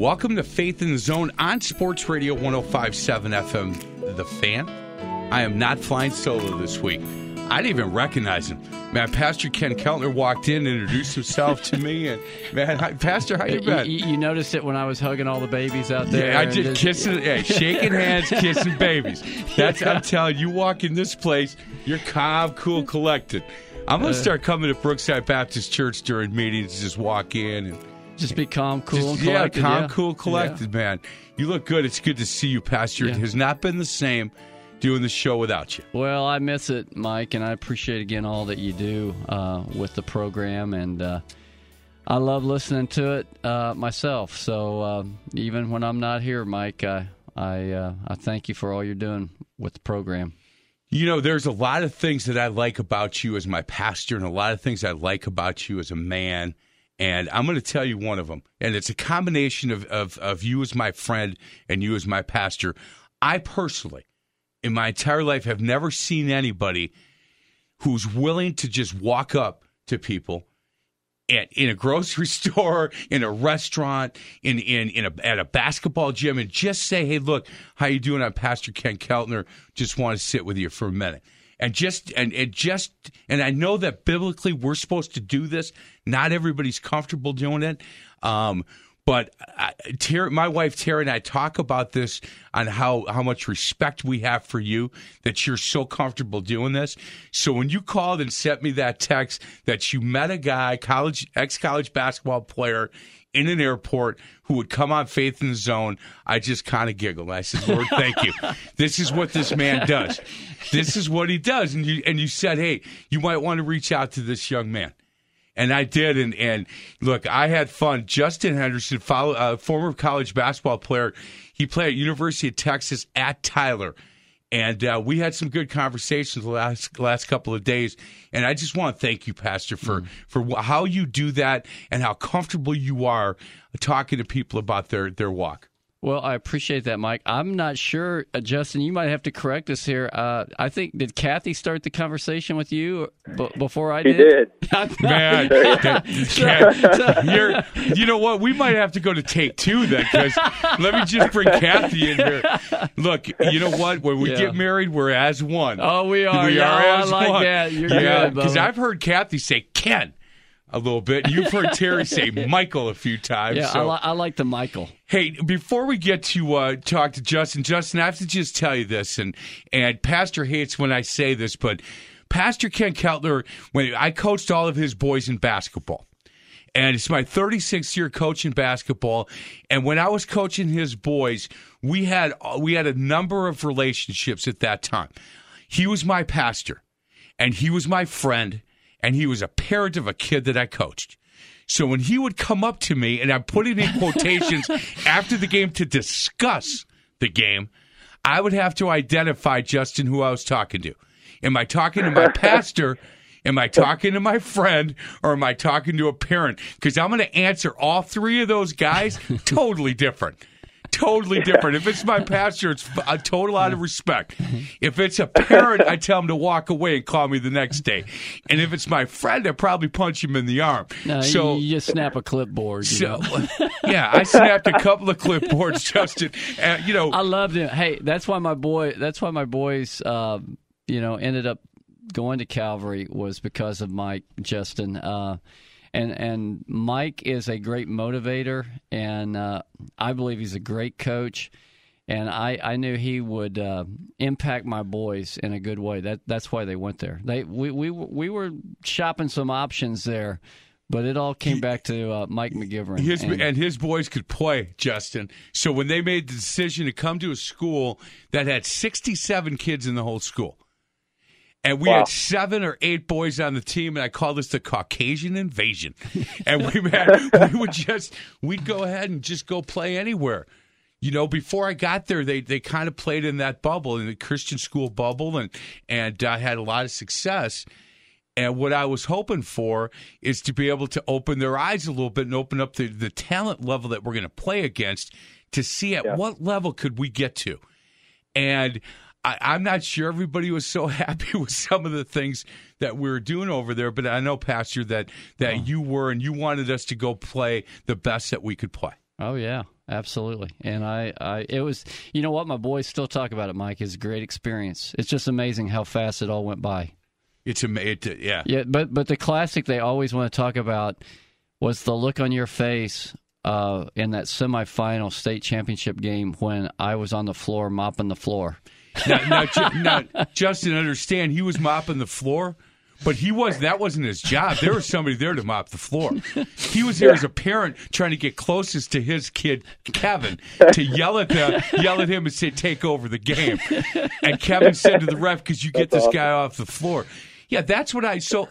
Welcome to Faith in the Zone on Sports Radio 1057 FM, The Fan. I am not flying solo this week. I didn't even recognize him. Man, Pastor Ken Keltner walked in, introduced himself to me, and man, hi, Pastor, how you been? you- you noticed it when I was hugging all the babies out there. Yeah, I did just- kissing, yeah, shaking hands, kissing babies. That's I'm telling you, walk in this place, you're calm, cool, collected. I'm Uh. gonna start coming to Brookside Baptist Church during meetings, just walk in and Just be calm, cool, just, and yeah, collected. calm, yeah. cool, collected, man. You look good. It's good to see you, Pastor. It has not been the same doing the show without you. Well, I miss it, Mike, and I appreciate again all that you do uh, with the program, and uh, I love listening to it uh, myself. So um, even when I'm not here, Mike, I I, uh, I thank you for all you're doing with the program. You know, there's a lot of things that I like about you as my pastor, and a lot of things I like about you as a man. And I'm going to tell you one of them. And it's a combination of, of, of you as my friend and you as my pastor. I personally, in my entire life, have never seen anybody who's willing to just walk up to people at, in a grocery store, in a restaurant, in in in a, at a basketball gym, and just say, "Hey, look, how you doing? I'm Pastor Ken Keltner. Just want to sit with you for a minute." And just and it just and I know that biblically we're supposed to do this. Not everybody's comfortable doing it. Um, but I, Tara, my wife Tara and I talk about this on how how much respect we have for you that you're so comfortable doing this. So when you called and sent me that text that you met a guy, college ex college basketball player in an airport who would come on Faith in the Zone, I just kind of giggled. I said, "Lord, thank you. This is what this man does. This is what he does." And you and you said, "Hey, you might want to reach out to this young man." And I did, and and look, I had fun. Justin Henderson, follow, uh, former college basketball player, he played at University of Texas at Tyler, and uh, we had some good conversations the last last couple of days. And I just want to thank you, Pastor, for for how you do that and how comfortable you are talking to people about their their walk. Well, I appreciate that, Mike. I'm not sure, uh, Justin. You might have to correct us here. Uh, I think did Kathy start the conversation with you b- before I He did? did. Man, that- Kat- you're, you know what? We might have to go to take two then, because let me just bring Kathy in here. Look, you know what? When we Yeah. get married, we're as one. Oh, we are. We Yeah, are I as like one. that. You're yeah, because I've heard Kathy say Ken a little bit. You've heard Terry say Michael a few times. Yeah, I, li- I like the Michael. Hey, before we get to uh, talk to Justin, Justin, I have to just tell you this, and and Pastor hates when I say this, but Pastor Ken Keltner, when I coached all of his boys in basketball, and it's my 36th year coaching basketball, and when I was coaching his boys, we had we had a number of relationships at that time. He was my pastor, and he was my friend, and he was a parent of a kid that I coached. So when he would come up to me, and I'm putting in quotations after the game to discuss the game, I would have to identify Justin who I was talking to. Am I talking to my pastor? Am I talking to my friend? Or am I talking to a parent? Because I'm going to answer all three of those guys totally different. Totally different. If it's my pastor, it's a total out of respect. If it's a parent, I tell him to walk away and call me the next day. And if it's my friend, I probably punch him in the arm. No, so you just snap a clipboard. So, yeah, I snapped a couple of clipboards, Justin. Uh, you know, I loved it. Hey, that's why my boy. That's why my boys. Um, you know, ended up going to Calvary was because of Mike Justin. Uh, and and Mike is a great motivator, and uh, I believe he's a great coach, and I, I knew he would uh, impact my boys in a good way. That that's why they went there. They we we we were shopping some options there. But it all came back to uh, Mike McGivern. His, and, and, his boys could play, Justin. So when they made the decision to come to a school that had 67 kids in the whole school, and we wow. had seven or eight boys on the team, and I call this the Caucasian invasion. and we had, we would just we'd go ahead and just go play anywhere. You know, before I got there, they they kind of played in that bubble, in the Christian school bubble, and and uh, had a lot of success. And what I was hoping for is to be able to open their eyes a little bit and open up the, the talent level that we're going to play against to see at yeah. what level could we get to. And I, am not sure everybody was so happy with some of the things that we were doing over there, but I know, Pastor, that that oh. you were and you wanted us to go play the best that we could play. Oh yeah, absolutely. And I, I, it was, you know what, my boys still talk about it, Mike. It's a great experience. It's just amazing how fast it all went by. It's amazing, yeah, yeah. But but the classic they always want to talk about was the look on your face uh, in that semifinal state championship game when I was on the floor mopping the floor. Now, now, now, Justin, understand he was mopping the floor, but he was that wasn't his job. There was somebody there to mop the floor. He was there as a parent trying to get closest to his kid Kevin to yell at the yell at him and say take over the game. And Kevin said to the ref, "Because you get this guy off the floor." Yeah, that's what I. So,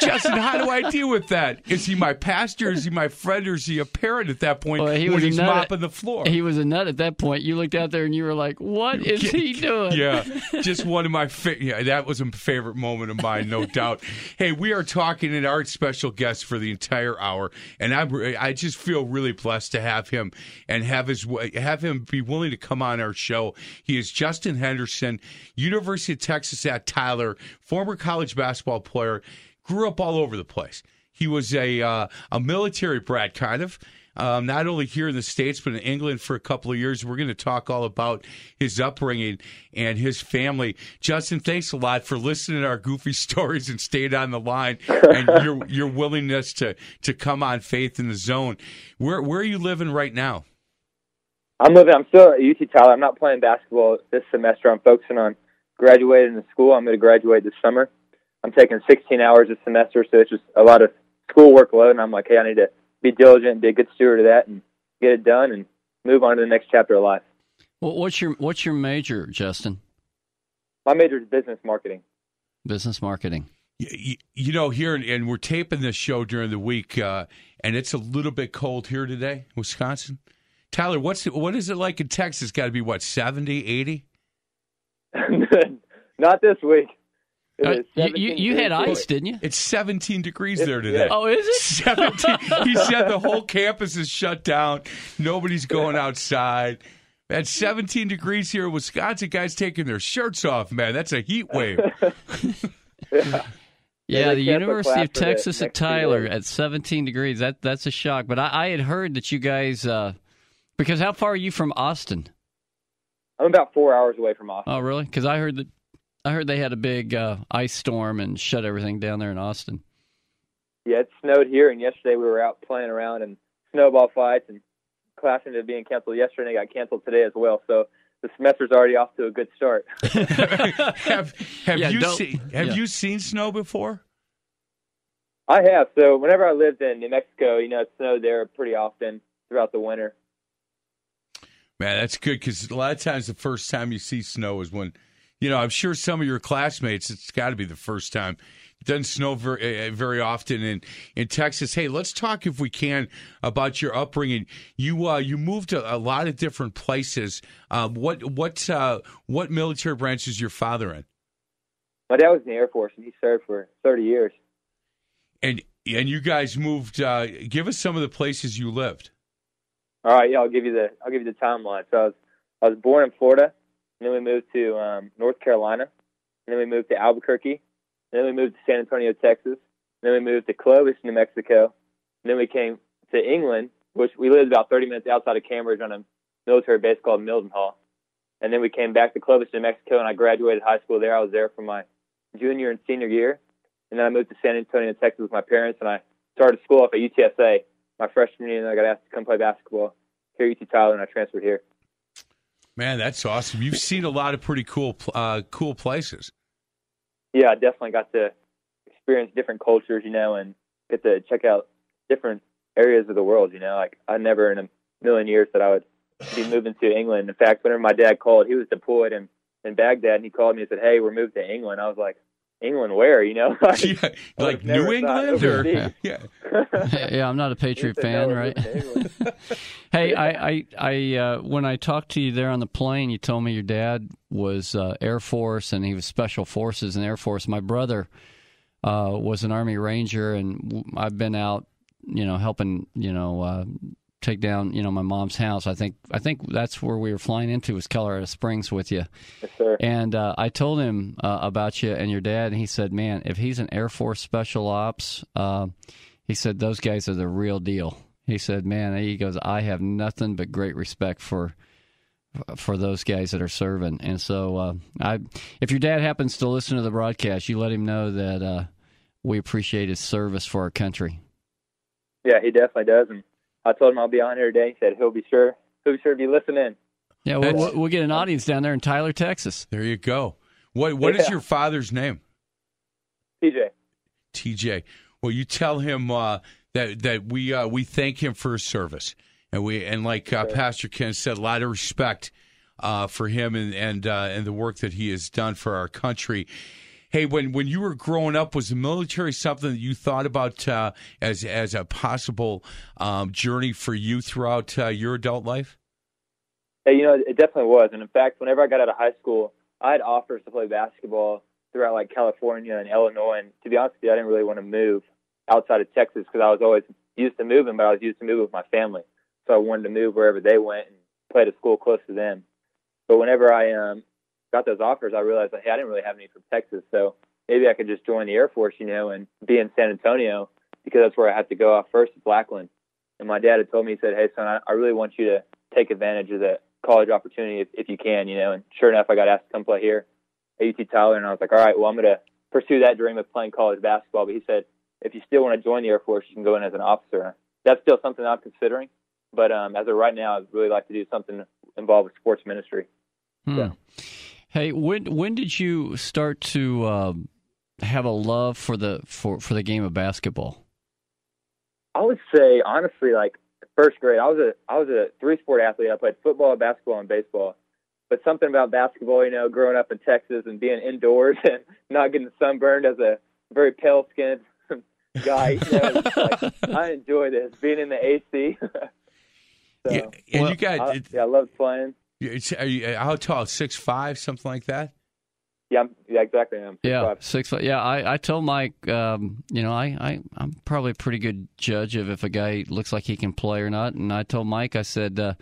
Justin, how do I deal with that? Is he my pastor? Is he my friend? Or is he a parent at that point well, he when he's mopping at, the floor? He was a nut at that point. You looked out there and you were like, "What is he doing?" Yeah, just one of my. Fa- yeah, that was a favorite moment of mine, no doubt. Hey, we are talking to our special guest for the entire hour, and I I just feel really blessed to have him and have his have him be willing to come on our show. He is Justin Henderson, University of Texas at Tyler, former college basketball player, grew up all over the place. He was a uh, a military brat, kind of. Um, not only here in the States, but in England for a couple of years. We're going to talk all about his upbringing and his family. Justin, thanks a lot for listening to our goofy stories and staying on the line and your your willingness to to come on Faith in the Zone. Where where are you living right now? I'm living. I'm still at UT Tyler. I'm not playing basketball this semester. I'm focusing on graduating the school. I'm going to graduate this summer. I'm taking 16 hours a semester, so it's just a lot of school workload. And I'm like, hey, I need to be diligent, be a good steward of that, and get it done, and move on to the next chapter of life. Well, what's your What's your major, Justin? My major is business marketing. Business marketing. You, you know, here and we're taping this show during the week, uh, and it's a little bit cold here today, Wisconsin. Tyler, what's what is it like in Texas? Got to be what 70, 80? Not this week. Uh, you, you, you had ice, didn't you? It's 17 degrees there today. Yeah. Oh, is it? 17. he said the whole campus is shut down. Nobody's going outside. At 17 degrees here in Wisconsin, guys taking their shirts off, man. That's a heat wave. yeah. Yeah, the University of Texas at Tyler at 17 degrees. That that's a shock. But I, I had heard that you guys, uh, because how far are you from Austin? I'm about four hours away from Austin. Oh, really? Because I heard that I heard they had a big uh, ice storm and shut everything down there in Austin. Yeah, it snowed here, and yesterday we were out playing around and snowball fights, and class ended up being canceled yesterday. And got canceled today as well. So the semester's already off to a good start. have have yeah, you seen Have yeah. you seen snow before? I have. So whenever I lived in New Mexico, you know, it snowed there pretty often throughout the winter. Man, that's good because a lot of times the first time you see snow is when, you know, I'm sure some of your classmates, it's got to be the first time. It doesn't snow very, uh, very often in, in Texas. Hey, let's talk if we can about your upbringing. You uh, you moved to a lot of different places. Uh, what what uh, what military branch is your father in? My dad was in the Air Force and he served for 30 years. And and you guys moved. Uh, give us some of the places you lived. All right, yeah, I'll give you the I'll give you the timeline. So I was I was born in Florida, and then we moved to um, North Carolina, and then we moved to Albuquerque, and then we moved to San Antonio, Texas, and then we moved to Clovis, New Mexico, and then we came to England, which we lived about 30 minutes outside of Cambridge on a military base called Mildenhall, and then we came back to Clovis, New Mexico, and I graduated high school there. I was there for my junior and senior year, and then I moved to San Antonio, Texas, with my parents, and I started school off at UTSA my freshman year, and I got asked to come play basketball here at UT Tyler, and I transferred here. Man, that's awesome. You've seen a lot of pretty cool, uh, cool places. Yeah, I definitely got to experience different cultures, you know, and get to check out different areas of the world. You know, like I never in a million years that I would be moving to England. In fact, whenever my dad called, he was deployed in in Baghdad, and he called me and said, "Hey, we're moving to England." I was like, "England, where?" You know, like, Yeah, like New England, or overseas. yeah. yeah, I'm not a Patriot fan, right? moving to Hey, I, I, I uh, when I talked to you there on the plane, you told me your dad was uh, Air Force and he was Special Forces and Air Force. My brother uh, was an Army Ranger, and I've been out, you know, helping, you know, uh, take down, you know, my mom's house. I think, I think that's where we were flying into was Colorado Springs with you. yes, sir. And uh, I told him uh, about you and your dad, and he said, "Man, if he's an Air Force Special Ops, uh, he said those guys are the real deal." He said, "Man, he goes, I have nothing but great respect for for those guys that are serving." And so, uh, I, if your dad happens to listen to the broadcast, you let him know that uh, we appreciate his service for our country. Yeah, he definitely does. And I told him I'll be on here today. He said he'll be sure he'll be sure to be listening. Yeah, we'll, we'll, we'll get an audience down there in Tyler, Texas. There you go. What What is Yeah. your father's name? TJ. TJ. Well, you tell him uh, that that we uh, we thank him for his service, and we and like uh, Pastor Ken said, a lot of respect uh, for him and and uh, and the work that he has done for our country. Hey, when when you were growing up, was the military something that you thought about uh, as as a possible um, journey for you throughout uh, your adult life? Hey, you know, it definitely was. And in fact, whenever I got out of high school, I had offers to play basketball throughout like California and Illinois. And to be honest with you, I didn't really want to move outside of Texas because I was always used to moving, but I was used to moving with my family. So I wanted to move wherever they went and play at a school close to them. But whenever I um, got those offers, I realized like, hey, I didn't really have any from Texas. So maybe I could just join the Air Force, you know, and be in San Antonio because that's where I had to go off first at Lackland. And my dad had told me, he said, hey, son, I, I really want you to take advantage of the college opportunity if, if you can, you know. And sure enough, I got asked to come play here at UT Tyler, and I was like, all right, well, I'm going to pursue that dream of playing college basketball. But he said, if you still want to join the Air Force, you can go in as an officer. That's still something I'm considering. But um, as of right now, I'd really like to do something involved with sports ministry. Hmm. Yeah. Hey, when when did you start to uh, have a love for the for, for the game of basketball? I would say honestly, like first grade, I was a I was a three sport athlete. I played football, basketball, and baseball. But something about basketball, you know, growing up in Texas and being indoors and not getting sunburned as a very pale skinned guy, you know, like, I enjoy this being in the AC. so, yeah, and well, you got I, it- yeah, I love playing. It's- are you, how tall? Six five, something like that. Yeah, yeah, exactly. I'm Yeah, 6'5". six foot. Yeah, I, I told Mike, um, you know, I, I I'm probably a pretty good judge of if a guy looks like he can play or not. And I told Mike, I said, uh,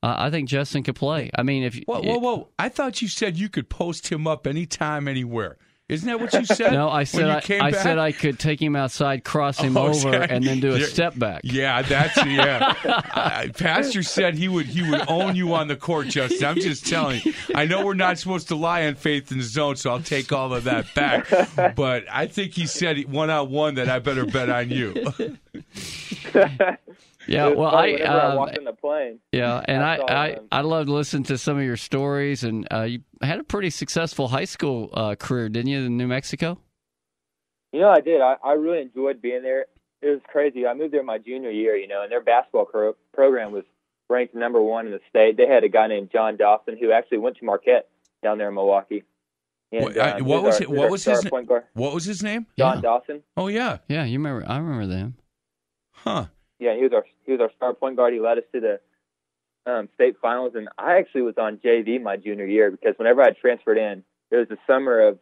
I I think Justin could play. I mean, if Whoa, whoa, whoa! I thought you said you could post him up anytime, anywhere. Isn't that what you said? no, I when said you I, came I back? said I could take him outside, cross him Oh, over, sorry. and then do a Yeah. step back. Yeah, that's yeah. I, Pastor said he would he would own you on the court, Justin. I'm just telling you. I know we're not supposed to lie on faith in the zone, so I'll take all of that back. But I think he said one on one that I better bet on you. Yeah, well, I, whenever I um, walked in the plane. Yeah, and I, That's all, I, um, I love to listen to some of your stories, and uh, you had a pretty successful high school uh, career, didn't you, in New Mexico? You know, I did. I, I really enjoyed being there. It was crazy. I moved there my junior year, you know, and their basketball pro- program was ranked number one in the state. They had a guy named John Dawson who actually went to Marquette down there in Milwaukee. And, What- I- um, what was our- it- what was his na- point guard? What was his name? John Yeah. Dawson. Oh yeah, Yeah, you remember? I remember them. huh? Yeah, he was our he was our star point guard. He led us to the um, state finals, and I actually was on JV my junior year because whenever I transferred in, it was the summer of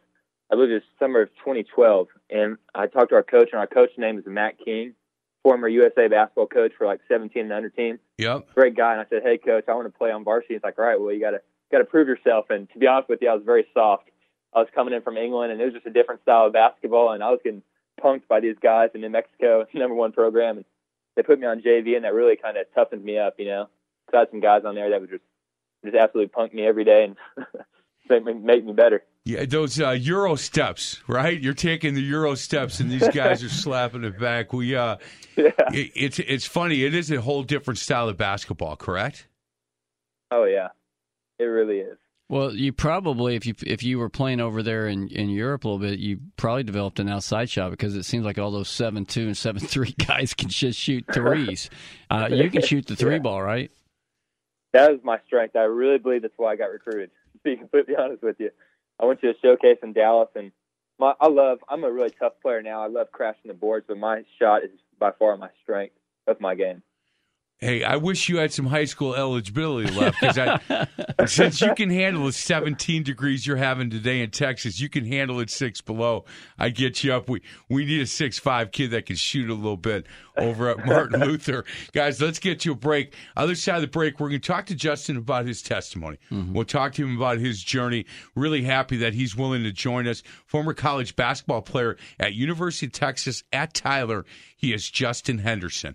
I believe it was summer of 2012, and I talked to our coach, and our coach's name is Matt King, former USA basketball coach for like 17 and under team. Yep. Great guy, and I said, "Hey, coach, I want to play on varsity." He's like, "All right, well, you got to got to prove yourself." And to be honest with you, I was very soft. I was coming in from England, and it was just a different style of basketball, and I was getting punked by these guys in New Mexico, number one program, and they put me on JV, and that really kind of toughened me up, you know. 'Cause I had some guys on there that would just just absolutely punk me every day and make me make me better. Yeah, those uh, Euro steps, right? You're taking the Euro steps, and these guys are slapping it back. We, uh, Yeah. it, it's it's funny. It is a whole different style of basketball, correct? Oh yeah, it really is. Well, you probably, if you if you were playing over there in, in Europe a little bit, you probably developed an outside shot because it seems like all those seven two and seven three guys can just shoot threes. Uh, you can shoot the three Yeah. ball, right? That was my strength. I really believe that's why I got recruited. To be completely honest with you, I went to a showcase in Dallas, and my I love. I'm a really tough player now. I love crashing the boards, but my shot is by far my strength of my game. Hey, I wish you had some high school eligibility left because since you can handle the 17 degrees you're having today in Texas, you can handle it six below. I get you up. We we need a six five kid that can shoot a little bit over at Martin Luther. Guys, let's get you a break. Other side of the break, we're going to talk to Justin about his testimony. Mm-hmm. We'll talk to him about his journey. Really happy that he's willing to join us. Former college basketball player at University of Texas at Tyler. He is Justin Henderson.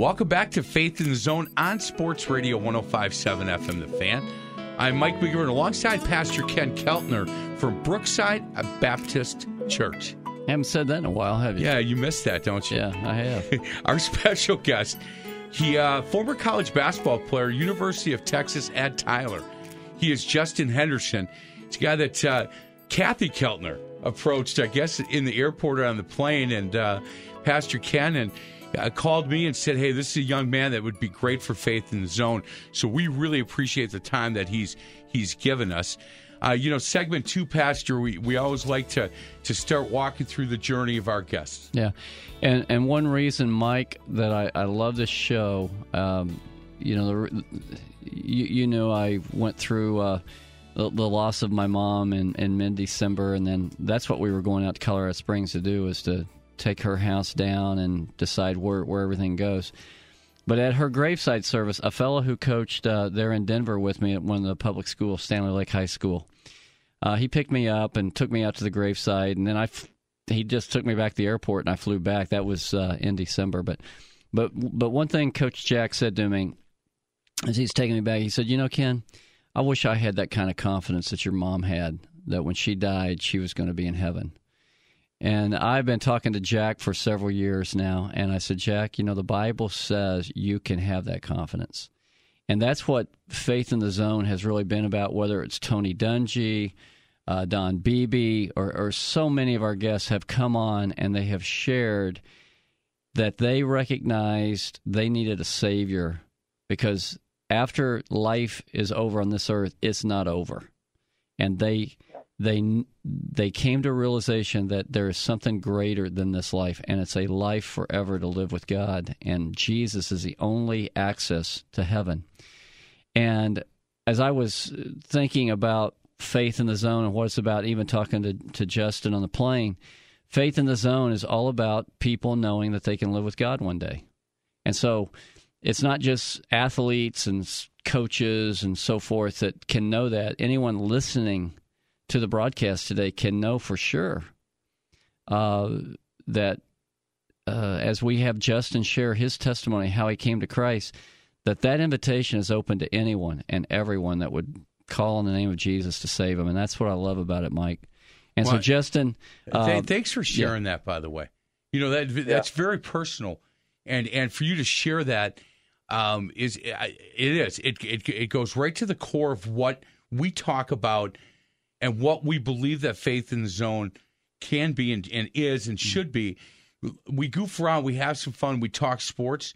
welcome back to Faith in the Zone on Sports Radio 1057 FM, The Fan. I'm Mike McGivern alongside Pastor Ken Keltner from Brookside Baptist Church. Haven't said that in a while, have you? Yeah, you missed that, don't you? Yeah, I have. Our special guest, he uh, former college basketball player, University of Texas at Tyler. He is Justin Henderson. It's a guy that uh, Kathy Keltner approached, I guess, in the airport or on the plane, and uh, Pastor Ken and uh, called me and said, "Hey, this is a young man that would be great for Faith in the Zone." So we really appreciate the time that he's he's given us. Uh, you know, segment two, Pastor, we, we always like to to start walking through the journey of our guests. Yeah, and and one reason, Mike, that I, I love this show, um, you know, the, you, you know, I went through uh, the, loss of my mom in, in mid December, and then that's what we were going out to Colorado Springs to do was to take her house down and decide where where everything goes. But at her graveside service, a fellow who coached uh, there in Denver with me at one of the public schools, Stanley Lake High School, uh, he picked me up and took me out to the graveside, and then I, f- he just took me back to the airport, and I flew back. That was uh, in December, but, but, but one thing Coach Jack said to me as he's taking me back, he said, "You know, Ken, I wish I had that kind of confidence that your mom had. That when she died, she was going to be in heaven." And I've been talking to Jack for several years now, and I said, Jack, you know, the Bible says you can have that confidence. And that's what Faith in the Zone has really been about, whether it's Tony Dungy, uh, Don Beebe, or, or so many of our guests have come on and they have shared that they recognized they needed a Savior because after life is over on this earth, it's not over. And they they they came to a realization that there is something greater than this life and it's a life forever to live with God and Jesus is the only access to heaven. And as I was thinking about faith in the zone and what it's about even talking to, to Justin on the plane, faith in the zone is all about people knowing that they can live with God one day. And so it's not just athletes and coaches and so forth that can know that. Anyone listening to the broadcast today can know for sure uh, that uh, as we have Justin share his testimony how he came to Christ, that that invitation is open to anyone and everyone that would call on the name of Jesus to save them, and that's what I love about it, Mike. And so, Justin, uh, Th- thanks for sharing that. By the way, you know that that's very personal, and and for you to share that um, is it is. It, it it goes right to the core of what we talk about and what we believe that faith in the zone can be and, and is and should be. We goof around, we have some fun, we talk sports,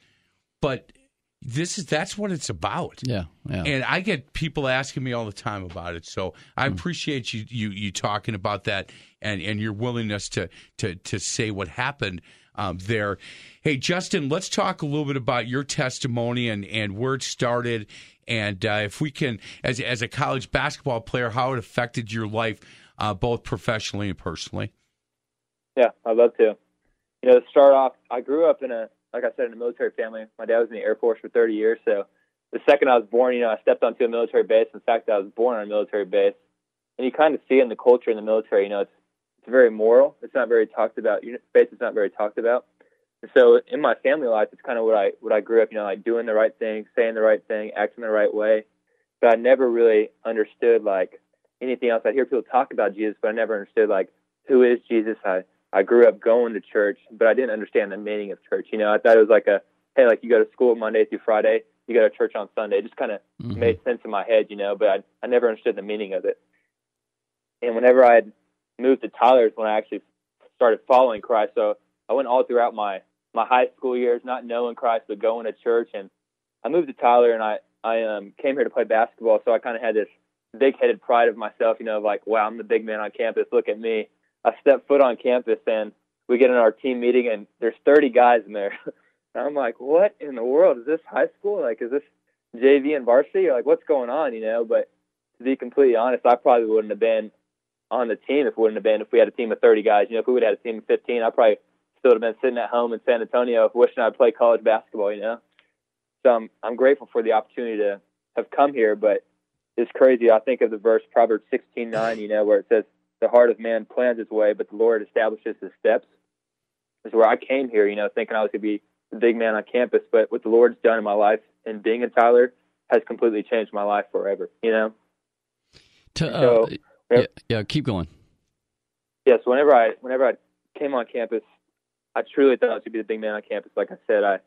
but this is that's what it's about. yeah, yeah. And I get people asking me all the time about it. So I appreciate you you you talking about that and and your willingness to to to say what happened um, there. Hey, Justin, let's talk a little bit about your testimony and, and where it started, and uh, if we can, as as a college basketball player, how it affected your life, uh, both professionally and personally. Yeah, I'd love to. You know, to start off, I grew up in a, like I said, in a military family. My dad was in the Air Force for 30 years, so the second I was born, you know, I stepped onto a military base. In fact, I was born on a military base, and you kind of see in the culture in the military. You know, it's it's very moral. It's not very talked about. Faith is not very talked about. So in my family life, it's kind of what I what I grew up. You know, like doing the right thing, saying the right thing, acting the right way. But I never really understood like anything else. I hear people talk about Jesus, but I never understood like who is Jesus. I I grew up going to church, but I didn't understand the meaning of church. You know, I thought it was like a hey, like you go to school Monday through Friday, you go to church on Sunday. It just kind of mm-hmm. made sense in my head, you know, but I I never understood the meaning of it. And whenever I had moved to Tyler's when I actually started following Christ. So I went all throughout my my high school years, not knowing Christ, but going to church. And I moved to Tyler, and I I um, came here to play basketball. So I kind of had this big headed pride of myself, you know, like wow, I'm the big man on campus. Look at me. I step foot on campus, and we get in our team meeting, and there's 30 guys in there. and I'm like, what in the world is this high school? Like, is this JV and varsity? Or like, what's going on? You know, but to be completely honest, I probably wouldn't have been on the team if we wouldn't have been if we had a team of 30 guys. You know, if we would have had a team of 15, I probably still would have been sitting at home in San Antonio wishing I'd play college basketball. You know, so I'm I'm grateful for the opportunity to have come here. But it's crazy. I think of the verse Proverbs 16:9. You know, where it says, "The heart of man plans his way, but the Lord establishes his steps." Is where I came here. You know, thinking I was going to be the big man on campus, but what the Lord's done in my life and being in Tyler has completely changed my life forever. You know. To, uh, so, yeah, yeah, keep going. Yeah, so whenever I whenever I came on campus, I truly thought I was gonna be the big man on campus. Like I said, I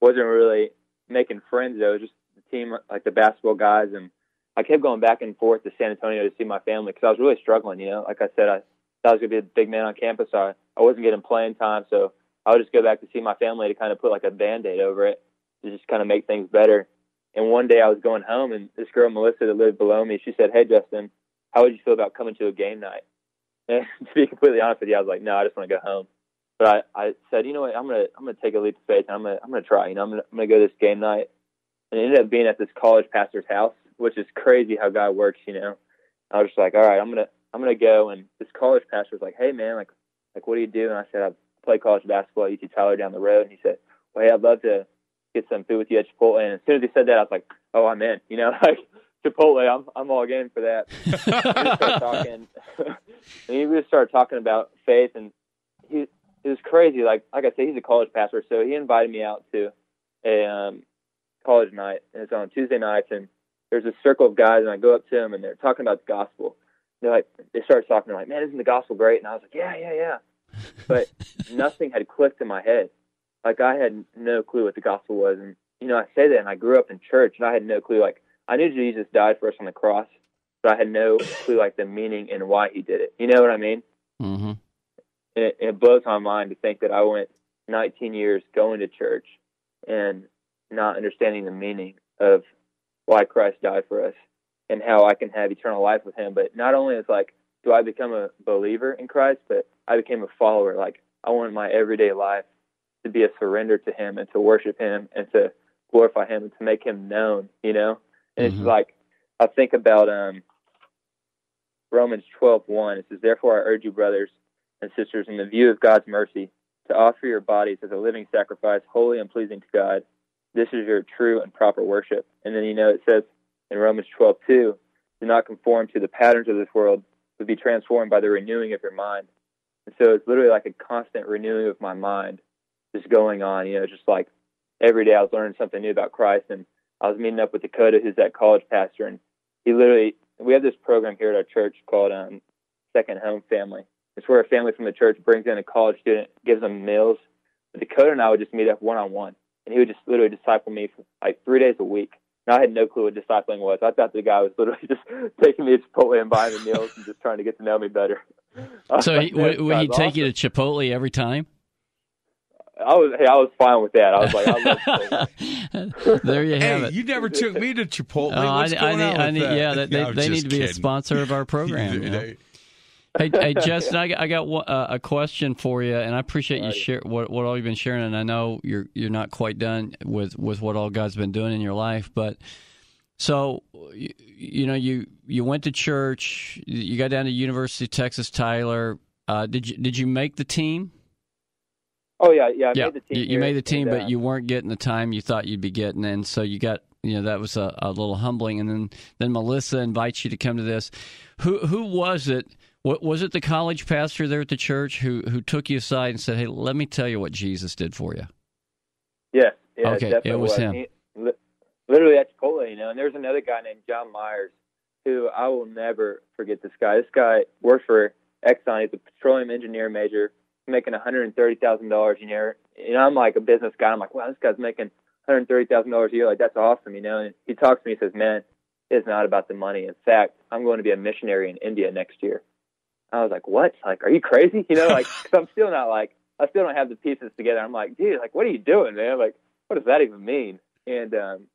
wasn't really making friends though. Just the team, like the basketball guys, and I kept going back and forth to San Antonio to see my family because I was really struggling. You know, like I said, I thought I was gonna be the big man on campus. I I wasn't getting playing time, so I would just go back to see my family to kind of put like a band aid over it to just kind of make things better. And one day I was going home, and this girl Melissa that lived below me, she said, "Hey Justin." how would you feel about coming to a game night? And to be completely honest with you, I was like, no, I just want to go home. But I, I said, you know what, I'm gonna I'm gonna take a leap of faith and I'm gonna I'm gonna try. You know, I'm gonna I'm gonna go this game night. And it ended up being at this college pastor's house, which is crazy how God works. You know, I was just like, all right, I'm gonna I'm gonna go. And this college pastor was like, hey man, like like what do you do? And I said, I play college basketball at UT Tyler down the road. And he said, well, hey, I'd love to get some food with you at Chipotle. And as soon as he said that, I was like, oh, I'm in. You know, like Chipotle, I'm I'm all game for that. and, we started talking, and we just started talking about faith, and he it was crazy. Like like I said, he's a college pastor, so he invited me out to a um, college night, and it's on Tuesday nights, and there's a circle of guys, and I go up to them, and they're talking about the gospel. They're like, they start talking, they're like, man, isn't the gospel great? And I was like, yeah, yeah, yeah. But nothing had clicked in my head. Like I had no clue what the gospel was, and you know, I say that, and I grew up in church, and I had no clue. Like I knew Jesus died for us on the cross, but I had no clue like the meaning and why he did it. You know what I mean? Mm-hmm. It, it blows my mind to think that I went 19 years going to church and not understanding the meaning of why Christ died for us and how I can have eternal life with Him. But not only is like, do I become a believer in Christ, but I became a follower. Like I want my everyday life to be a surrender to Him and to worship Him and to glorify Him and to make Him known. You know, and mm-hmm. it's like I think about um, Romans twelve one. It says, "Therefore I urge you, brothers and sisters, in the view of God's mercy, to offer your bodies as a living sacrifice, holy and pleasing to God. This is your true and proper worship." And then you know it says in Romans twelve two, "Do not conform to the patterns of this world, but be transformed by the renewing of your mind." And so it's literally like a constant renewing of my mind, just going on. You know, just like every day I was learning something new about Christ and I was meeting up with Dakota, who's that college pastor, and he literally we have this program here at our church called um, Second Home Family. It's where a family from the church brings in a college student, gives them meals. But Dakota and I would just meet up one on one, and he would just literally disciple me for like three days a week. And I had no clue what discipling was. I thought the guy was literally just taking me to Chipotle and buying me meals and just trying to get to know me better. So he, would, would he take awesome. you to Chipotle every time? I was hey, I was fine with that. I was like, I love there you have hey, it. You never took me to Chipotle. Oh, I, I need, I need, that? yeah, they, they, they need to be a sponsor of our program. you know? Hey, hey, Justin, I got, I got uh, a question for you, and I appreciate you share what, what all you've been sharing. And I know you're you're not quite done with, with what all God's been doing in your life, but so you, you know you you went to church, you got down to University of Texas Tyler. Uh, did you did you make the team? Oh yeah, yeah. I yeah, made the team you, you made the team, and, but uh, you weren't getting the time you thought you'd be getting, and so you got you know that was a, a little humbling. And then then Melissa invites you to come to this. Who who was it? What was it? The college pastor there at the church who who took you aside and said, "Hey, let me tell you what Jesus did for you." Yeah, yeah, Okay, definitely it was him. He, literally at Chipotle, you know. And there's another guy named John Myers who I will never forget. This guy. This guy worked for Exxon. He's a petroleum engineer major, making one hundred and thirty thousand dollars a year. You know, I'm like a business guy. I'm like, wow, this guy's making one hundred thirty thousand dollars a year. Like that's awesome, you know. And he talks to me. He says, man, it's not about the money. In fact, I'm going to be a missionary in India next year. I was like, what? Like, are you crazy? You know, like, cause I'm still not like, I still don't have the pieces together. I'm like, dude, like, what are you doing, man? Like, what does that even mean? And um,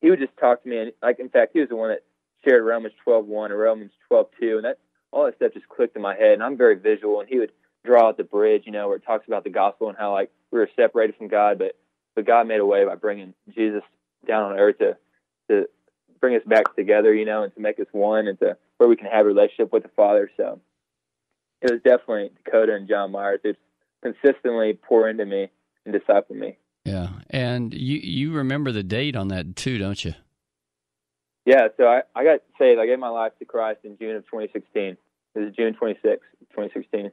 he would just talk to me, and like, in fact, he was the one that shared Romans 12:1 or Romans 12:2, and that all that stuff just clicked in my head. And I'm very visual, and he would draw out the bridge, you know, where it talks about the gospel and how like we were separated from God, but but God made a way by bringing Jesus down on earth to to bring us back together, you know, and to make us one, and to where we can have a relationship with the Father. So it was definitely Dakota and John Myers who consistently pour into me and disciple me. Yeah, and you you remember the date on that too, don't you? Yeah, so I, I got saved. I gave my life to Christ in June of 2016. It was June 26, 2016.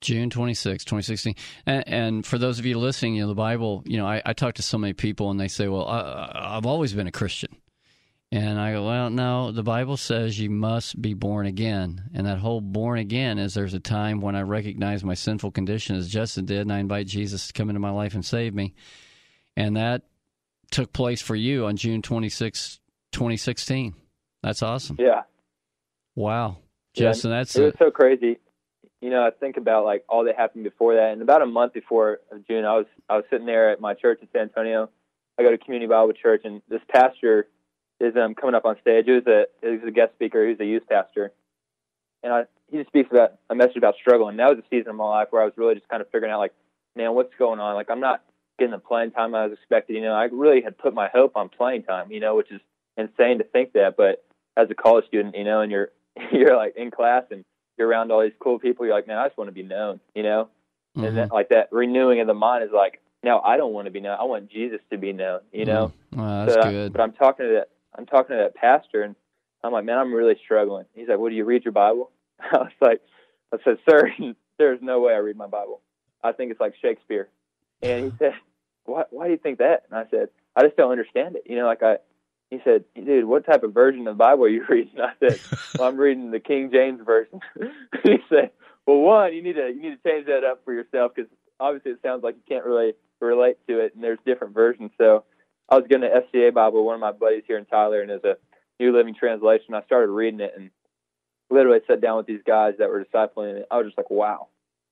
June 26, 2016. And, and for those of you listening, you know, the Bible, you know, I, I talk to so many people and they say, well, I, I've always been a Christian. And I go, well, no, the Bible says you must be born again. And that whole born again is there's a time when I recognize my sinful condition as Justin did, and I invite Jesus to come into my life and save me. And that took place for you on June 26, 2016. That's awesome. Yeah. Wow. Yeah, Justin, that's it was so crazy. You know, I think about like all that happened before that, and about a month before June, I was I was sitting there at my church in San Antonio. I go to Community Bible Church, and this pastor is um coming up on stage. He was a he was a guest speaker. He was a youth pastor, and I he just speaks about a message about struggle. And that was a season of my life where I was really just kind of figuring out like, man, what's going on? Like I'm not getting the playing time I was expected. You know, I really had put my hope on playing time. You know, which is insane to think that, but as a college student, you know, and you're you're like in class and you're around all these cool people, you're like, man, I just want to be known, you know, Mhm. and that like that renewing of the mind is like, now I don't want to be known, I want Jesus to be known, you know. Wow, that's So I- good. but I'm talking to that I'm talking to that pastor, and I'm like, man, I'm really struggling. He's like, well, do you read your Bible? I was like, I said, sir, there's no way I read my Bible. I think it's like Shakespeare. And he said, why, why do you think that? And I said, I just don't understand it. You know, like I, he said, dude, what type of version of the Bible are you reading? I said, well, I'm reading the King James version. he said, well, one, you need to you need to change that up for yourself because obviously it sounds like you can't really relate to it, and there's different versions. So I was getting an FCA Bible, one of my buddies here in Tyler, and it's a New Living Translation. I started reading it and literally sat down with these guys that were discipling it. I was just like, wow,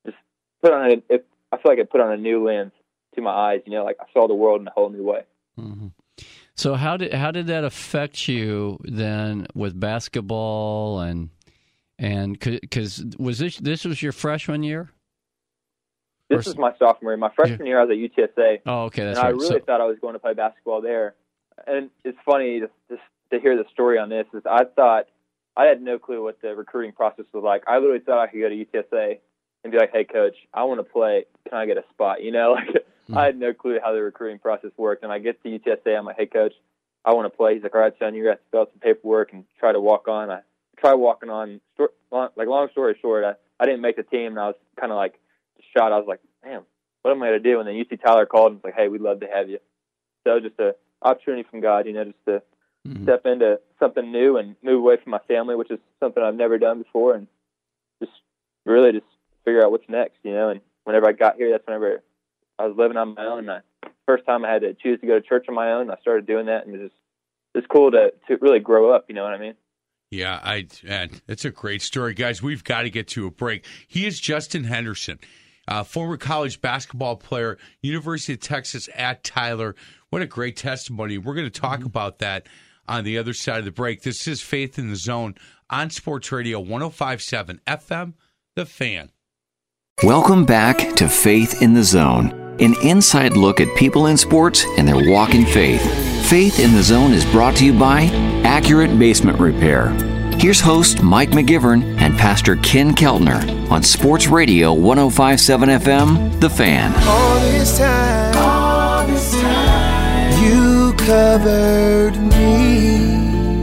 just put on it, I feel like it put on a new lens to my eyes. You know, like I saw the world in a whole new way. hmm So how did how did that affect you then with basketball and and because was this this was your freshman year? This Or- was my sophomore year. My freshman year, I was at UTSA. Oh, okay, that's and I really So- thought I was going to play basketball there. And it's funny to, to, to hear the story on this. Is I thought I had no clue what the recruiting process was like. I literally thought I could go to UTSA and be like, "Hey, coach, I want to play. Can I get a spot?" You know, like hmm. I had no clue how the recruiting process worked. And I get to UTSA, I'm like, "Hey, coach, I want to play." He's like, "All right, son, you have to fill out some paperwork and try to walk on." I try walking on. Like long story short, I, I didn't make the team, and I was kind of like shot. I was like, "Damn, what am I going to do?" And then UT Tyler called and was like, "Hey, we'd love to have you." So just a opportunity from God, you know, just to Mhm. step into something new and move away from my family, which is something I've never done before, and just really just figure out what's next, you know. And whenever I got here, that's whenever I was living on my own. I, first time I had to choose to go to church on my own, I started doing that, and it was just it's cool to to really grow up. You know what I mean? Yeah, I man, it's a great story, guys. We've got to get to a break. He is Justin Henderson, uh, former college basketball player, University of Texas at Tyler. What a great testimony! We're going to talk about that on the other side of the break. This is Faith in the Zone on Sports Radio 105.7 FM, the fan. Welcome back to Faith in the Zone, an inside look at people in sports and their walk in faith. Faith in the Zone is brought to you by Accurate Basement Repair. Here's host Mike McGivern and Pastor Ken Keltner on Sports Radio 1057 FM, The Fan. All this time, all this time, you covered me.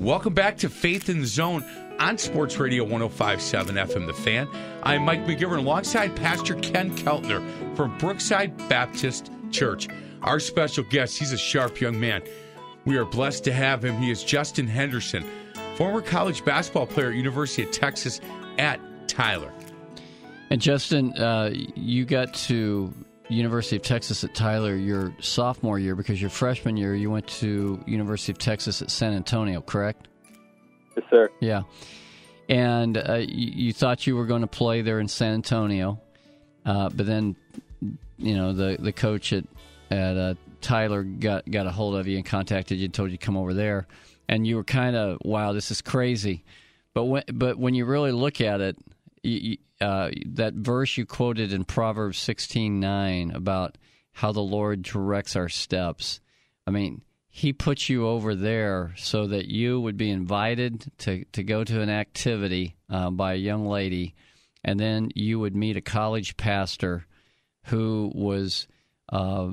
Welcome back to Faith in the Zone on Sports Radio 1057 FM The Fan. I'm Mike McGivern alongside Pastor Ken Keltner from Brookside Baptist Church. Our special guest, he's a sharp young man. We are blessed to have him. He is Justin Henderson, former college basketball player at University of Texas at Tyler. And Justin, uh, you got to University of Texas at Tyler your sophomore year because your freshman year you went to University of Texas at San Antonio, correct? Yes, sir. Yeah. And uh, you, you, thought you were going to play there in San Antonio, uh, but then, you know, the the coach at at uh, Tyler got got a hold of you and contacted you and told you to come over there, and you were kind of wow, this is crazy. But when but when you really look at it, you, uh, that verse you quoted in Proverbs sixteen nine about how the Lord directs our steps. I mean, He put you over there so that you would be invited to to go to an activity uh, by a young lady, and then you would meet a college pastor who was. Uh,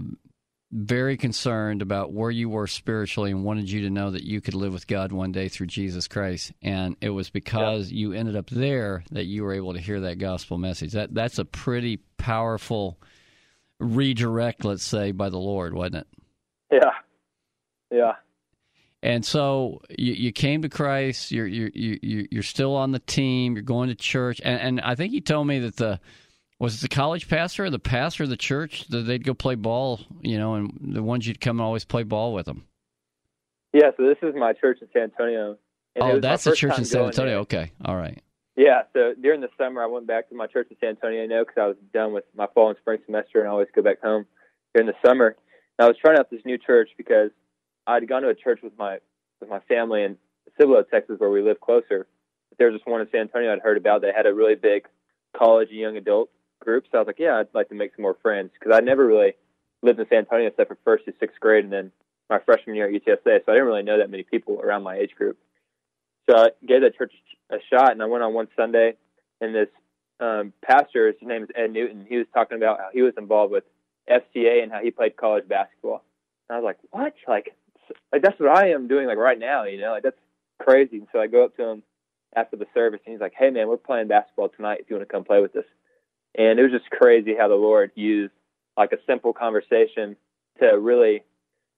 very concerned about where you were spiritually and wanted you to know that you could live with God one day through Jesus Christ. And it was because yeah. you ended up there that you were able to hear that gospel message. That that's a pretty powerful redirect, let's say, by the Lord, wasn't it? Yeah, yeah. And so you, you came to Christ. You're you you you're still on the team. You're going to church, and, and I think you told me that the was it the college pastor or the pastor of the church that they'd go play ball, you know, and the ones you'd come and always play ball with them? Yeah, so this is my church in San Antonio. oh, that's the church in San Antonio. There. Okay, all right. Yeah, so during the summer, I went back to my church in San Antonio, you know, because I was done with my fall and spring semester and I always go back home during the summer. And I was trying out this new church because I'd gone to a church with my with my family in Cibolo, Texas, where we live closer. But there was this one in San Antonio I'd heard about. that had a really big college and young adult group. So I was like, yeah, I'd like to make some more friends because I never really lived in San Antonio except for first to sixth grade and then my freshman year at UTSA. So I didn't really know that many people around my age group. So I gave that church a shot and I went on one Sunday and this um, pastor, his name is Ed Newton, he was talking about how he was involved with FCA and how he played college basketball. And I was like, what? Like, like that's what I am doing like right now, you know, like that's crazy. And so I go up to him after the service and he's like, hey man, we're playing basketball tonight if you want to come play with us. And it was just crazy how the Lord used like a simple conversation to really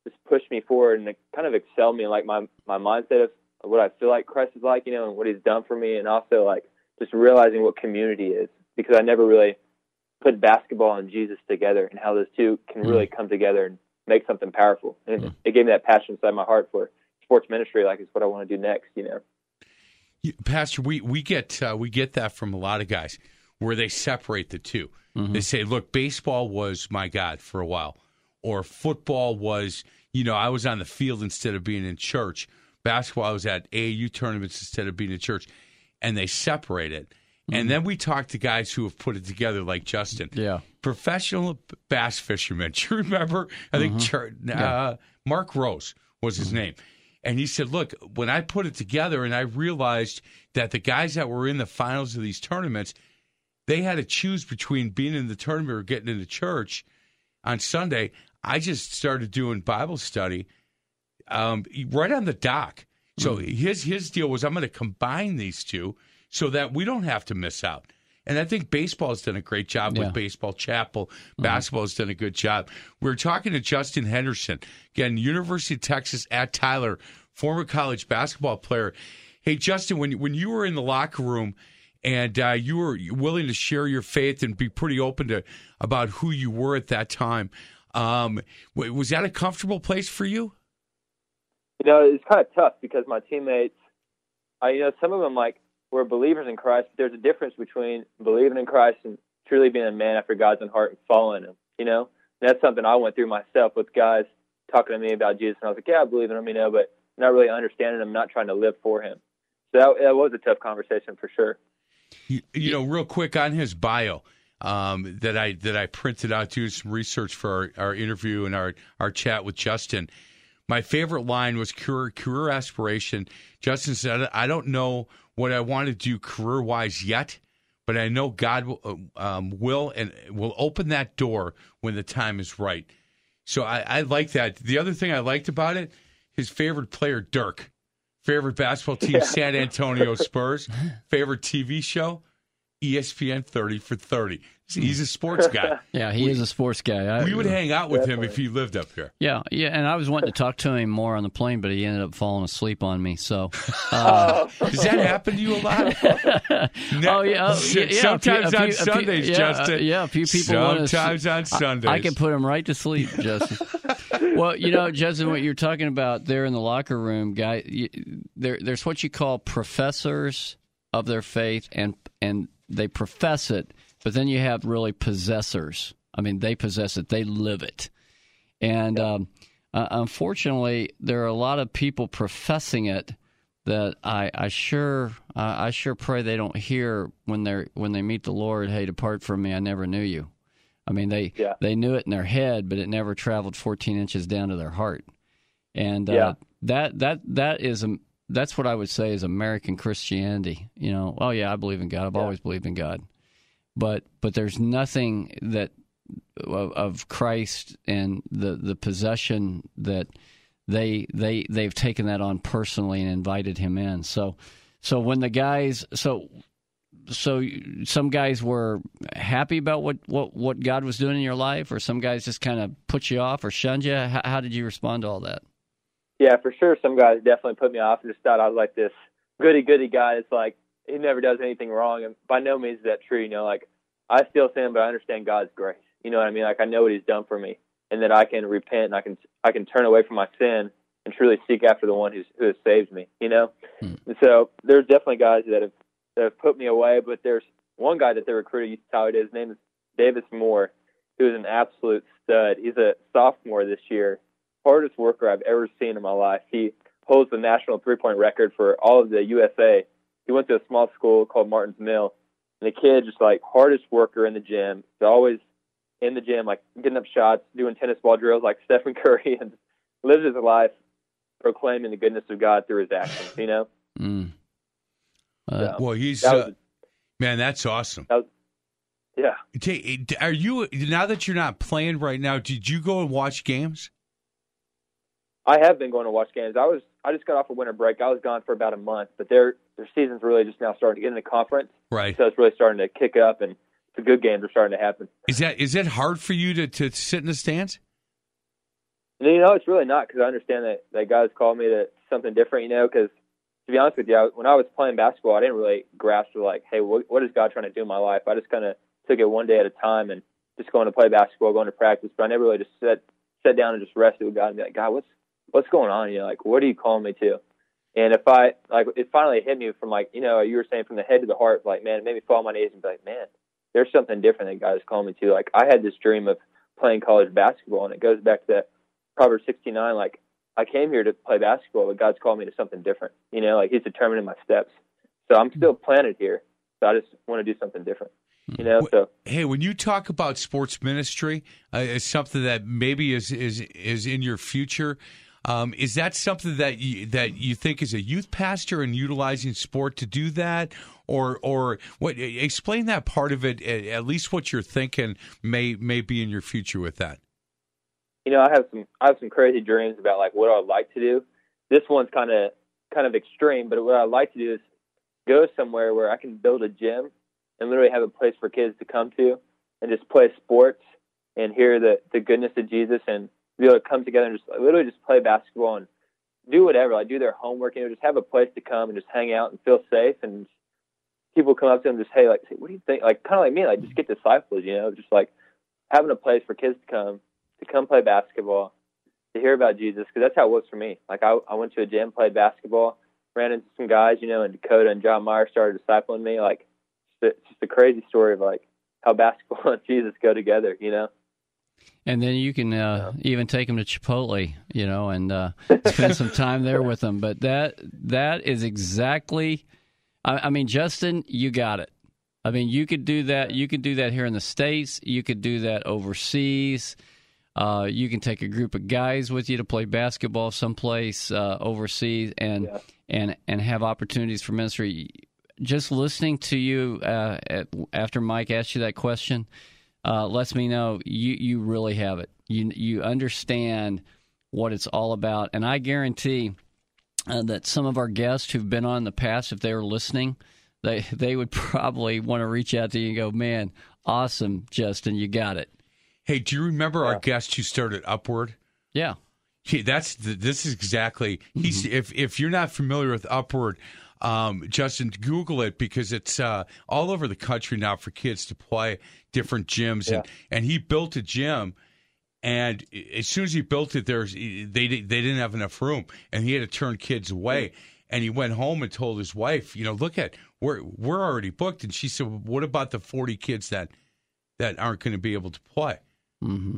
just push me forward and kind of excel me in like my my mindset of what I feel like Christ is like, you know, and what He's done for me, and also like just realizing what community is because I never really put basketball and Jesus together and how those two can really mm. come together and make something powerful. And mm. it gave me that passion inside my heart for sports ministry, like it's what I want to do next, you know. Pastor, we we get uh, we get that from a lot of guys where they separate the 2 mm-hmm. They say, look, baseball was my God for a while, or football was, you know, I was on the field instead of being in church. Basketball, I was at AAU tournaments instead of being in church. And they separate it. Mm-hmm. And then we talk to guys who have put it together, like Justin. Yeah. Professional bass fishermen. Do you remember? I think mm-hmm. uh, yeah. Mark Rose was his mm-hmm. name. And he said, Look, when I put it together and I realized that the guys that were in the finals of these tournaments, they had to choose between being in the tournament or getting into church on Sunday. I just started doing Bible study um, right on the dock. So mm. his his deal was I'm going to combine these two so that we don't have to miss out. And I think baseball has done a great job yeah. with Baseball Chapel. Mm-hmm. Basketball has done a good job. We are talking to Justin Henderson, again, University of Texas at Tyler, former college basketball player. Hey, Justin, when when you were in the locker room and uh, you were willing to share your faith and be pretty open to about who you were at that time. Um, was that a comfortable place for you? You know, it's kind of tough because my teammates, I, you know, some of them like were believers in Christ. But there's a difference between believing in Christ and truly being a man after God's own heart and following Him. You know, and that's something I went through myself with guys talking to me about Jesus, and I was like, yeah, I believe in him, you know, but not really understanding him, not trying to live for him. So that, that was a tough conversation for sure. You, you know, real quick on his bio um, that I that I printed out doing some research for our, our interview and our our chat with Justin. My favorite line was career career aspiration. Justin said, "I don't know what I want to do career wise yet." But I know God will, um, will and will open that door when the time is right. So I, I like that. The other thing I liked about it, his favorite player, Dirk. Favorite basketball team, yeah. San Antonio Spurs. Favorite TV show, ESPN 30 for 30. He's a sports guy. yeah, he we, is a sports guy. I, we would hang out with definitely. him if he lived up here. Yeah, yeah, and I was wanting to talk to him more on the plane, but he ended up falling asleep on me. So, uh, does that happen to you a lot? oh yeah, uh, yeah, sometimes few, on few, Sundays, few, Justin. Uh, yeah, a few people. Sometimes on Sundays, I, I, can put him right to sleep, Justin. well, you know, Justin, what you're talking about there in the locker room, guy, you, there, there's what you call professors of their faith, and and they profess it but then you have really possessors. I mean, they possess it, they live it. And um, uh, unfortunately, there are a lot of people professing it that I, I sure uh, I sure pray they don't hear when they're when they meet the Lord. Hey, depart from me, I never knew you. I mean, they yeah. they knew it in their head, but it never traveled 14 inches down to their heart. And uh, yeah. that that that is a that's what I would say is American Christianity. You know, oh yeah, I believe in God. I've yeah. always believed in God but but there's nothing that of, of Christ and the the possession that they they they've taken that on personally and invited him in. So so when the guys so so some guys were happy about what, what, what God was doing in your life, or some guys just kind of put you off or shunned you. How, how, did you respond to all that? Yeah, for sure. Some guys definitely put me off and just thought I was like this goody goody guy. It's like he never does anything wrong, and by no means is that true. You know, like I still sin, but I understand God's grace. You know what I mean? Like I know what He's done for me, and that I can repent and I can I can turn away from my sin and truly seek after the one who's, who has saved me. You know, hmm. and so there's definitely guys that have that have put me away, but there's one guy that they recruited. You tell it. His name is Davis Moore, who is an absolute stud. He's a sophomore this year, hardest worker I've ever seen in my life. He holds the national three point record for all of the USA. He went to a small school called Martin's Mill and the kid just like hardest worker in the gym. He's always in the gym, like getting up shots, doing tennis ball drills like Stephen Curry, and lives his life proclaiming the goodness of God through his actions. You know. Mm. Uh, so, well, he's was, uh, man. That's awesome. That was, yeah. Are you now that you're not playing right now? Did you go and watch games? I have been going to watch games. I was I just got off a winter break. I was gone for about a month, but their their season's really just now starting to get into the conference. Right. So it's really starting to kick up, and the good games are starting to happen. Is that is that hard for you to to sit in the stands? You know, it's really not because I understand that that guys call me to something different. You know, because to be honest with you, I, when I was playing basketball, I didn't really grasp like, hey, what, what is God trying to do in my life? I just kind of took it one day at a time and just going to play basketball, going to practice. But I never really just sat sat down and just rested with God and be like, God, what's what's going on? You know, like, what are you calling me to? And if I, like, it finally hit me from, like, you know, you were saying from the head to the heart, like, man, it made me fall on my knees and be like, man, there's something different that God is calling me to. Like, I had this dream of playing college basketball, and it goes back to that Proverbs 69. Like, I came here to play basketball, but God's called me to something different. You know, like, He's determining my steps. So I'm still planted here. So I just want to do something different. You know, so hey, when you talk about sports ministry, uh, it's something that maybe is is is in your future. Um, is that something that you, that you think is a youth pastor and utilizing sport to do that, or or what? Explain that part of it. At least what you're thinking may may be in your future with that. You know, I have some I have some crazy dreams about like what I'd like to do. This one's kind of kind of extreme, but what I'd like to do is go somewhere where I can build a gym and literally have a place for kids to come to and just play sports and hear the the goodness of Jesus and be able to come together and just literally just play basketball and do whatever, like do their homework, you know, just have a place to come and just hang out and feel safe. And people come up to them just, hey, like, what do you think? Like, kind of like me, like, just get disciples, you know, just like having a place for kids to come, to come play basketball, to hear about Jesus, because that's how it was for me. Like, I, I went to a gym, played basketball, ran into some guys, you know, and Dakota and John Meyer started discipling me. Like, it's just a crazy story of like how basketball and Jesus go together, you know. And then you can uh, even take them to Chipotle, you know, and uh, spend some time there with them. But that that is exactly. I, I mean, Justin, you got it. I mean, you could do that. You could do that here in the states. You could do that overseas. Uh, you can take a group of guys with you to play basketball someplace uh, overseas, and Yeah. and and have opportunities for ministry. Just listening to you uh, at, after Mike asked you that question uh, lets me know you you really have it. You you understand what it's all about, and I guarantee uh, that some of our guests who've been on in the past, if they were listening, they they would probably want to reach out to you and go, "Man, awesome, Justin, you got it." Hey, do you remember our guest who started Upward? Yeah, He, that's the, this is exactly he's if if you're not familiar with Upward, um, Justin, Google it because it's uh, all over the country now for kids to play different gyms and and he built a gym. And as soon as he built it, there's they they didn't have enough room, and he had to turn kids away. And he went home and told his wife, you know, look at we're we're already booked. And she said, what about the forty kids that that aren't going to be able to play?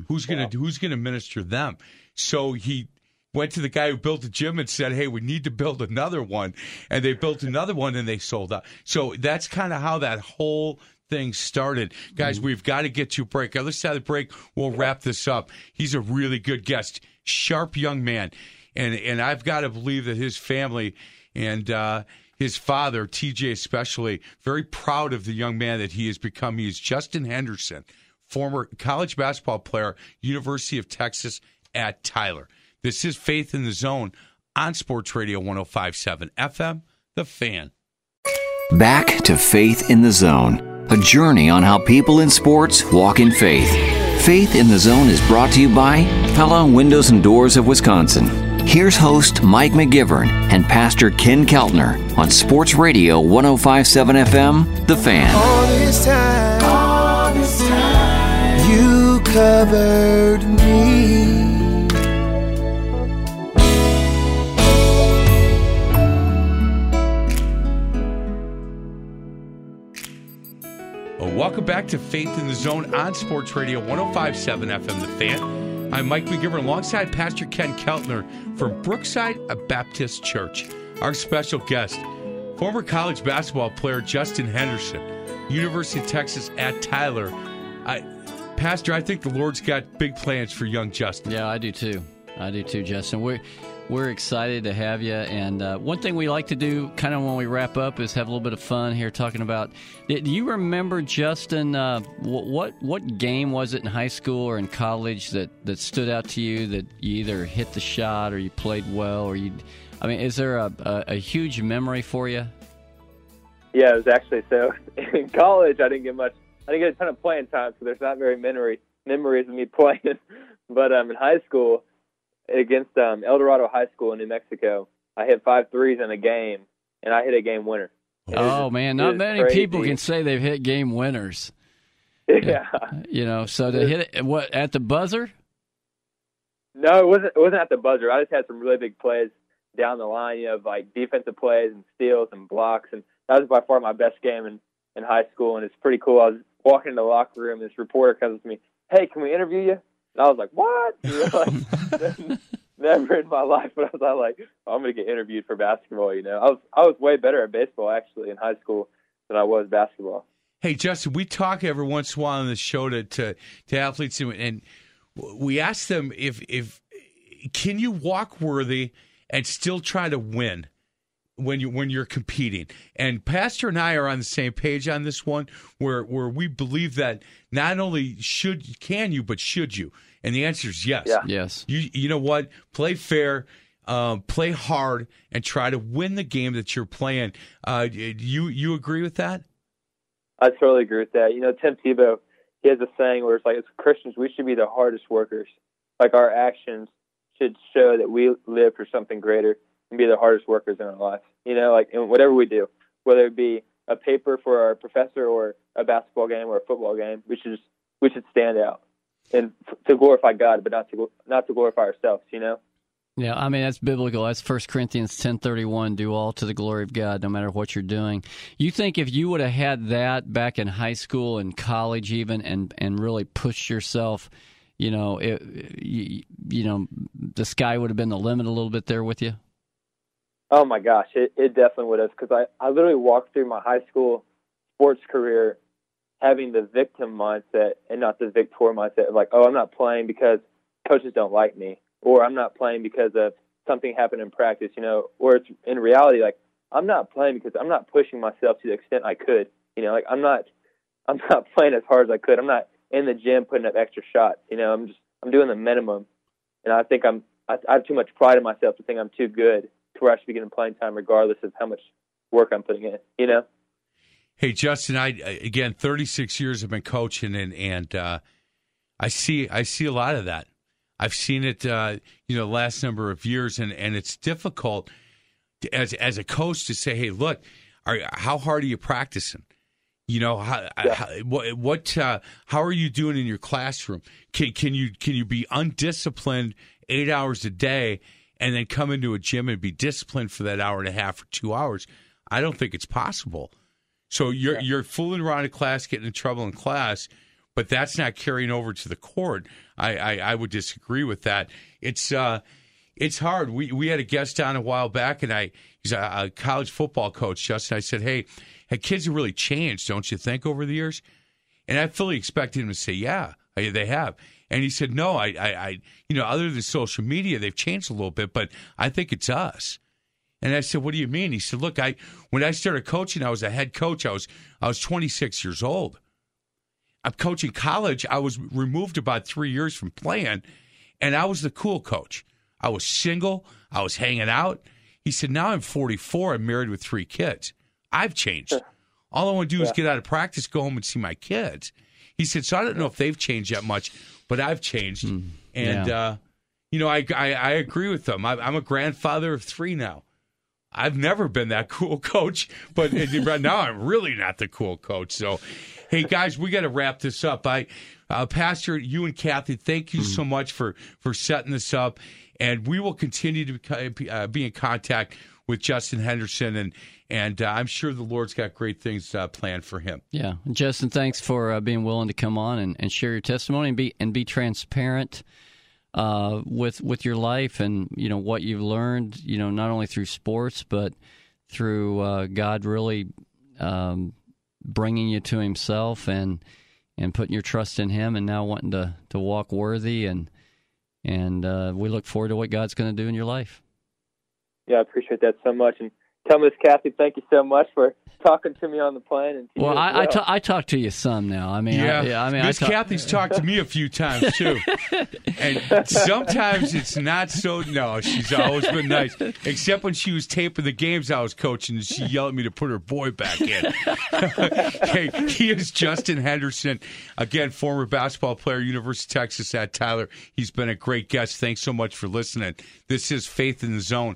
Who's gonna Who's gonna minister them? So he went to the guy who built the gym and said, "Hey, we need to build another one." And they built another one, and they sold out. So that's kind of how that whole thing started, guys. We've got to get to a break. Side of the break, we'll wrap this up. He's a really good guest, sharp young man, and and I've got to believe that his family and. uh his father, TJ especially, very proud of the young man that he has become. He is Justin Henderson, former college basketball player, University of Texas at Tyler. This is Faith in the Zone on Sports Radio 1057 FM, The Fan. Back to Faith in the Zone, a journey on how people in sports walk in faith. Faith in the Zone is brought to you by Pella Windows and Doors of Wisconsin. Here's host Mike McGivern and Pastor Ken Keltner on Sports Radio 1057 FM, The Fan. All this time, all this time, you covered me. Welcome back to Faith in the Zone on Sports Radio 1057 FM The Fan. I'm Mike McGivern alongside Pastor Ken Keltner from Brookside Baptist Church. Our special guest, former college basketball player Justin Henderson, University of Texas at Tyler. I, Pastor, I think the Lord's got big plans for young Justin. yeah, I do too. I do too, Justin. We're we're excited to have you. And uh, one thing we like to do, kind of when we wrap up, is have a little bit of fun here, talking about. Do you remember, Justin? Uh, wh- what what game was it in high school or in college that that stood out to you that you either hit the shot or you played well or you? I mean, is there a, a, a huge memory for you? Yeah, it was actually so. In college, I didn't get much. I didn't get a ton of playing time, so there's not very memory memories of me playing. But um, in high school, against um, El Dorado High School in New Mexico, I hit five threes in a game, and I hit a game winner. It Oh man, not many crazy. people can say they've hit game winners. Yeah. You know, so to hit it what at the buzzer? No, it wasn't. It wasn't at the buzzer. I just had some really big plays down the line, you know, of like defensive plays and steals and blocks, and that was by far my best game in in high school. And it's pretty cool. I was walking in the locker room, this reporter comes to me, "Hey, can we interview you?" And I was like, "What?" You know, like, never in my life, but I was like, oh, "I'm gonna get interviewed for basketball." You know, I was I was way better at baseball actually in high school than I was basketball. Hey, Justin, we talk every once in a while on the show to to, to athletes, and- and we ask them if if can you walk worthy and still try to win when you when you're competing. And Pastor and I are on the same page on this one, where where we believe that not only should can you, but should you? And the answer is yes. Yeah. Yes. You you know what? Play fair, um, play hard, and try to win the game that you're playing. Uh, you you agree with that? I totally agree with that. You know, Tim Tebow, he has a saying where it's like, as Christians, we should be the hardest workers. Like our actions should show that we live for something greater and be the hardest workers in our lives. You know, like in whatever we do, whether it be a paper for our professor or a basketball game or a football game, we should just, we should stand out and to glorify God, but not to not to glorify ourselves. You know. Yeah, I mean that's biblical. That's First Corinthians ten thirty one. Do all to the glory of God, no matter what you're doing. You think if you would have had that back in high school and college, even, and and really pushed yourself, you know, it, you, you know, the sky would have been the limit a little bit there with you? Oh my gosh, it, it definitely would have because I, I literally walked through my high school sports career having the victim mindset and not the victor mindset of like, oh, I'm not playing because coaches don't like me, or I'm not playing because of something happened in practice, you know, or it's in reality like I'm not playing because I'm not pushing myself to the extent I could, you know, like I'm not I'm not playing as hard as I could. I'm not in the gym putting up extra shots, you know. I'm just I'm doing the minimum, and I think I'm I, I have too much pride in myself to think I'm too good to where I should be getting playing time regardless of how much work I'm putting in, you know. Hey Justin, I again 36 years I've been coaching and and uh, I see I see a lot of that. I've seen it, uh, you know, last number of years, and and it's difficult to, as as a coach to say, hey, look, are, how hard are you practicing? You know, how, yeah. how what what uh, how are you doing in your classroom? Can can you can you be undisciplined eight hours a day and then come into a gym and be disciplined for that hour and a half or two hours? I don't think it's possible. So you're yeah. you're fooling around in class, getting in trouble in class, but that's not carrying over to the court. I, I, I would disagree with that. It's uh, it's hard. We we had a guest on a while back, and I he's a, a college football coach, Justin. I said, hey, hey, kids have really changed, don't you think, over the years? And I fully expected him to say, yeah, they have. And he said, no, I, I, I, you know, other than social media, they've changed a little bit, but I think it's us. And I said, "What do you mean?" He said, "Look, I when I started coaching, I was a head coach. I was I was 26 years old. I'm coaching college. I was removed about three years from playing, and I was the cool coach. I was single. I was hanging out." He said, "Now I'm 44. I'm married with three kids. I've changed. All I want to do yeah. is get out of practice, go home, and see my kids." He said, "So I don't know if they've changed that much, but I've changed." Mm, and yeah. uh, you know, I, I, I agree with them. I, I'm a grandfather of three now. I've never been that cool coach, but now I'm really not the cool coach. So, hey guys, we got to wrap this up. I, uh, Pastor, you and Kathy, thank you mm-hmm. so much for for setting this up, and we will continue to uh, be in contact with Justin Henderson, and and uh, I'm sure the Lord's got great things uh, planned for him. Yeah, Justin, thanks for uh, being willing to come on and, and share your testimony and be and be transparent uh, with with your life and you know what you've learned. You know, not only through sports but through uh, God really um, bringing you to Himself and and putting your trust in Him, and now wanting to to walk worthy and and uh, we look forward to what God's going to do in your life. Yeah, I appreciate that so much, and tell Miss Kathy, thank you so much for talking to me on the plane. And well, I, well. I, ta- I talk to you some now. I mean, yeah, I, yeah, I mean, Miss I Kathy's talked to me a few times too, and sometimes it's not so. No, she's always been nice, except when she was taping the games I was coaching, and she yelled at me to put her boy back in. hey, he is Justin Henderson, again, former basketball player, University of Texas at Tyler. He's been a great guest. Thanks so much for listening. This is Faith in the Zone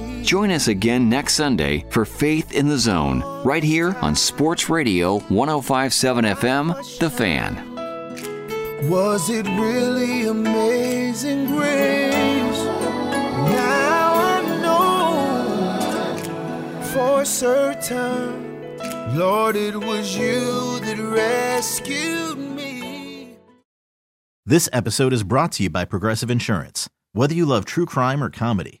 Join us again next Sunday for Faith in the Zone, right here on Sports Radio 1057 FM, The Fan. Was it really amazing grace? Now I know for certain, Lord, it was you that rescued me. This episode is brought to you by Progressive Insurance. Whether you love true crime or comedy,